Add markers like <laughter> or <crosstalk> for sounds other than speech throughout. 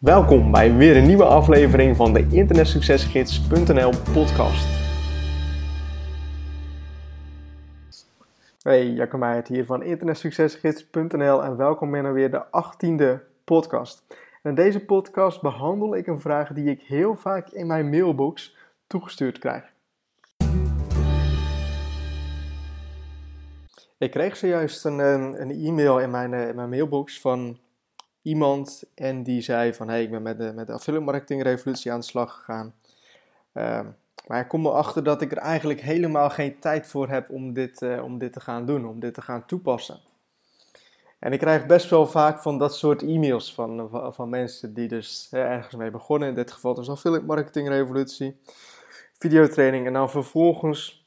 Welkom bij weer een nieuwe aflevering van de internetsuccesgids.nl podcast. Hey, Jacco Meijert hier van internetsuccesgids.nl en welkom bij weer de 18e podcast. En in deze podcast behandel ik een vraag die ik heel vaak in mijn mailbox toegestuurd krijg. Ik kreeg zojuist een, een e-mail in mijn, in mijn mailbox van iemand en die zei van hey, ik ben met de, met de affiliate marketing revolutie aan de slag gegaan. Uh, maar ik kom erachter dat ik er eigenlijk helemaal geen tijd voor heb om dit, uh, om dit te gaan doen, om dit te gaan toepassen. En ik krijg best wel vaak van dat soort e-mails van, van, mensen die dus hè, ergens mee begonnen. In dit geval dus affiliate marketing revolutie, videotraining. En dan vervolgens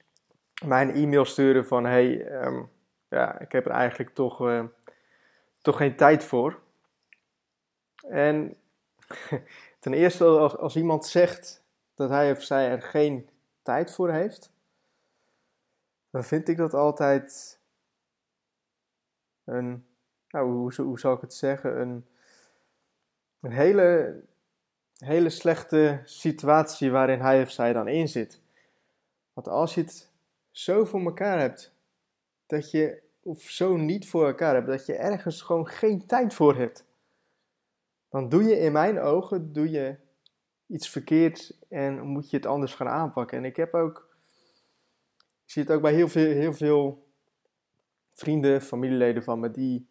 mij een e-mail sturen van hey, um, ja, ik heb er eigenlijk toch, uh, toch geen tijd voor. En <laughs> ten eerste, als, als iemand zegt dat hij of zij er geen tijd voor heeft, dan vind ik dat altijd een, nou, hoe, hoe zal ik het zeggen, een, een hele, hele slechte situatie waarin hij of zij dan in zit. Want als je het zo voor elkaar hebt, dat je, of zo niet voor elkaar hebt, dat je ergens gewoon geen tijd voor hebt dan doe je in mijn ogen doe je iets verkeerd en moet je het anders gaan aanpakken. En ik heb ook, ik zie het ook bij heel veel, heel veel vrienden, familieleden van me, die,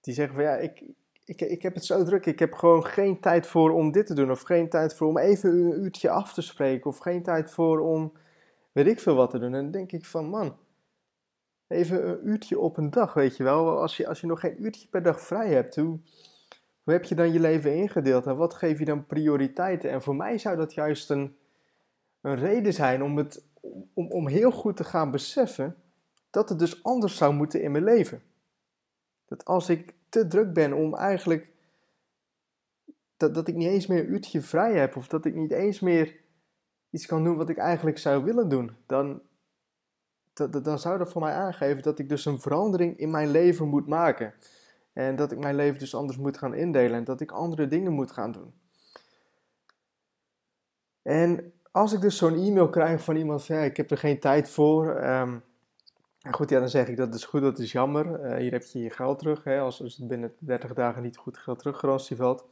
die zeggen van ja, ik, ik, ik heb het zo druk, ik heb gewoon geen tijd voor om dit te doen, of geen tijd voor om even een uurtje af te spreken, of geen tijd voor om weet ik veel wat te doen. En dan denk ik van man, even een uurtje op een dag, weet je wel. Als je, als je nog geen uurtje per dag vrij hebt, hoe, hoe heb je dan je leven ingedeeld en wat geef je dan prioriteiten? En voor mij zou dat juist een, een reden zijn om, het, om, om heel goed te gaan beseffen dat het dus anders zou moeten in mijn leven. Dat als ik te druk ben om eigenlijk dat, dat ik niet eens meer een uurtje vrij heb of dat ik niet eens meer iets kan doen wat ik eigenlijk zou willen doen, dan, dan, dan zou dat voor mij aangeven dat ik dus een verandering in mijn leven moet maken. En dat ik mijn leven dus anders moet gaan indelen en dat ik andere dingen moet gaan doen. En als ik dus zo'n e-mail krijg van iemand van ja, ik heb er geen tijd voor. Um, goed, ja, dan zeg ik dat is goed, dat is jammer. Uh, hier heb je je geld terug, hè, als, het binnen 30 dagen niet goed geld teruggerast valt.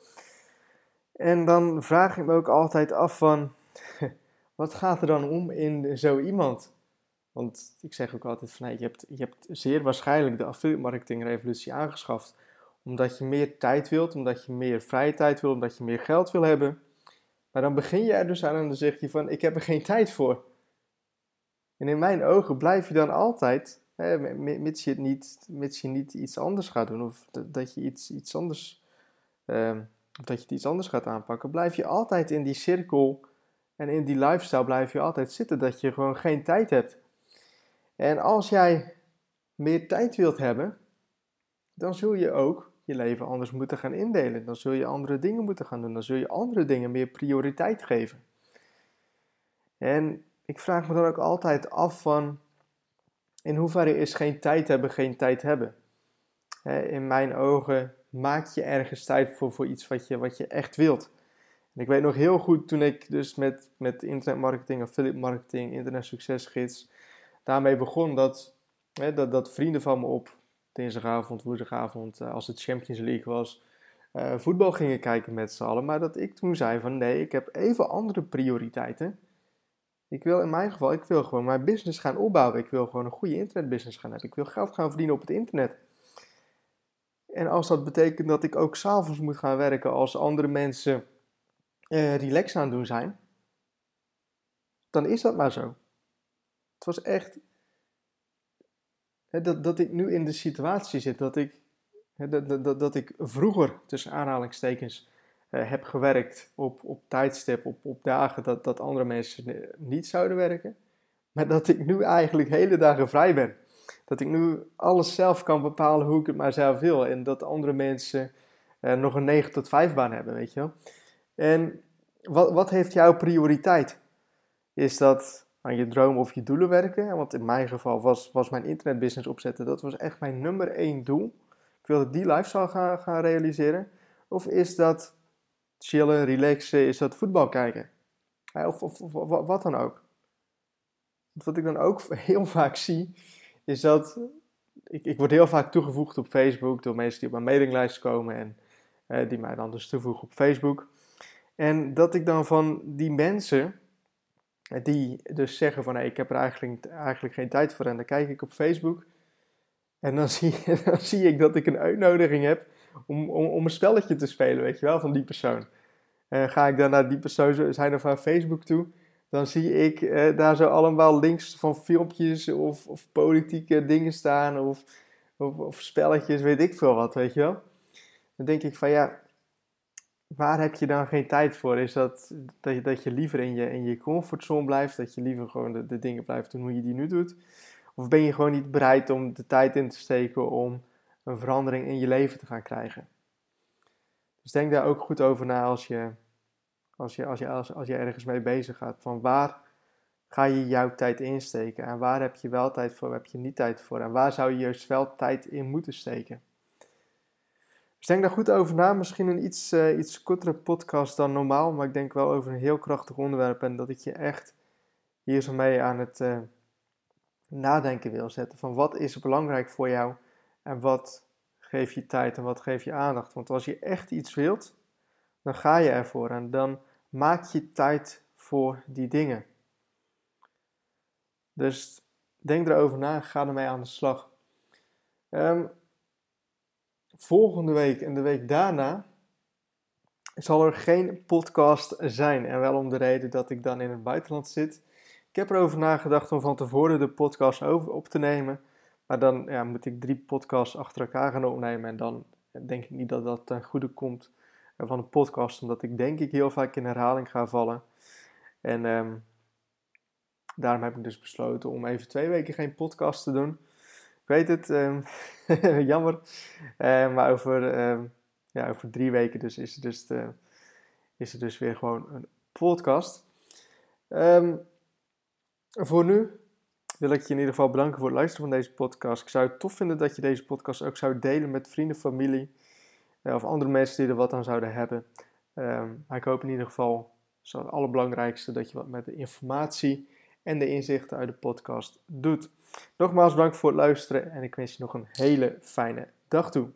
En dan vraag ik me ook altijd af van, <laughs> wat gaat er dan om in zo iemand? Want ik zeg ook altijd van, je, hebt, je hebt zeer waarschijnlijk de affiliate marketing revolutie aangeschaft omdat je meer tijd wilt, omdat je meer vrije tijd wilt, omdat je meer geld wil hebben. Maar dan begin je er dus aan en dan zeg je van, ik heb er geen tijd voor. En in mijn ogen blijf je dan altijd, hè, mits, je niet, niet iets anders gaat doen, of dat je iets, iets anders, uh, of dat je het iets anders gaat aanpakken, blijf je altijd in die cirkel en in die lifestyle blijf je altijd zitten, dat je gewoon geen tijd hebt. En als jij meer tijd wilt hebben, dan zul je ook je leven anders moeten gaan indelen. Dan zul je andere dingen moeten gaan doen. Dan zul je andere dingen meer prioriteit geven. En ik vraag me dan ook altijd af van, in hoeverre is geen tijd hebben geen tijd hebben? In mijn ogen maak je ergens tijd voor, voor iets wat je, wat je echt wilt. En ik weet nog heel goed toen ik dus met, met internetmarketing, affiliate marketing, internet succesgids daarmee begon, dat, hè, dat, dat vrienden van me op dinsdagavond, woensdagavond, uh, als het Champions League was, uh, voetbal gingen kijken met z'n allen. Maar dat ik toen zei van nee, ik heb even andere prioriteiten. Ik wil in mijn geval, ik wil gewoon mijn business gaan opbouwen. Ik wil gewoon een goede internetbusiness gaan hebben. Ik wil geld gaan verdienen op het internet. En als dat betekent dat ik ook s'avonds moet gaan werken als andere mensen uh, relax aan het doen zijn, dan is dat maar zo. Was echt dat, dat ik nu in de situatie zit dat ik, dat, dat, dat ik vroeger, tussen aanhalingstekens, uh, heb gewerkt op, op tijdstip, op, op dagen dat, dat andere mensen niet zouden werken. Maar dat ik nu eigenlijk hele dagen vrij ben. Dat ik nu alles zelf kan bepalen hoe ik het maar zelf wil. En dat andere mensen uh, nog een 9 tot 5 baan hebben, weet je wel. En wat, wat heeft jouw prioriteit? Is dat aan je droom of je doelen werken. Want in mijn geval was, was mijn internetbusiness opzetten, dat was echt mijn nummer één doel. Ik wilde die lifestyle gaan, gaan realiseren. Of is dat chillen, relaxen, is dat voetbal kijken? Of, of, wat dan ook. Wat ik dan ook <laughs> heel vaak zie, is dat ik, ik word heel vaak toegevoegd op Facebook door mensen die op mijn mailinglijst komen en eh, die mij dan dus toevoegen op Facebook. En dat ik dan van die mensen, die dus zeggen van ik heb er eigenlijk, eigenlijk geen tijd voor en dan kijk ik op Facebook en dan <laughs> zie, dan zie ik dat ik een uitnodiging heb om, om, om een spelletje te spelen, weet je wel, van die persoon. En ga ik dan naar die persoon zijn of haar Facebook toe, dan zie ik eh, daar zo allemaal links van filmpjes of, of politieke dingen staan of, of, of, spelletjes, weet ik veel wat, weet je wel. Dan denk ik van ja, waar heb je dan geen tijd voor? Is dat dat je, dat je liever in je, in je comfortzone blijft, dat je liever gewoon de, de dingen blijft doen hoe je die nu doet? Of ben je gewoon niet bereid om de tijd in te steken om een verandering in je leven te gaan krijgen? Dus denk daar ook goed over na als je, als je, als je, als, je ergens mee bezig gaat. Van waar ga je jouw tijd insteken? En waar heb je wel tijd voor, heb je niet tijd voor? En waar zou je juist wel tijd in moeten steken? Dus denk daar goed over na. Misschien een iets, uh, iets kortere podcast dan normaal, maar ik denk wel over een heel krachtig onderwerp. En dat ik je echt hier zo mee aan het uh, nadenken wil zetten. Van wat is belangrijk voor jou en wat geef je tijd en wat geef je aandacht. Want als je echt iets wilt, dan ga je ervoor en dan maak je tijd voor die dingen. Dus denk erover na ga ermee aan de slag. Um, volgende week en de week daarna zal er geen podcast zijn. En wel om de reden dat ik dan in het buitenland zit. Ik heb erover nagedacht om van tevoren de podcast over op te nemen. Maar dan ja, moet ik drie podcasts achter elkaar gaan opnemen. En dan denk ik niet dat dat ten goede komt van een podcast. Omdat ik denk ik heel vaak in herhaling ga vallen. En um, daarom heb ik dus besloten om even twee weken geen podcast te doen. Weet het, um, <laughs> jammer. Uh, maar over, um, ja, over drie weken dus is, er dus de, is er dus weer gewoon een podcast. voor nu wil ik je in ieder geval bedanken voor het luisteren van deze podcast. Ik zou het tof vinden dat je deze podcast ook zou delen met vrienden, familie uh, of andere mensen die er wat aan zouden hebben. Maar ik hoop in ieder geval, zo het allerbelangrijkste, dat je wat met de informatie en de inzichten uit de podcast doet. Nogmaals bedankt voor het luisteren en ik wens je nog een hele fijne dag toe.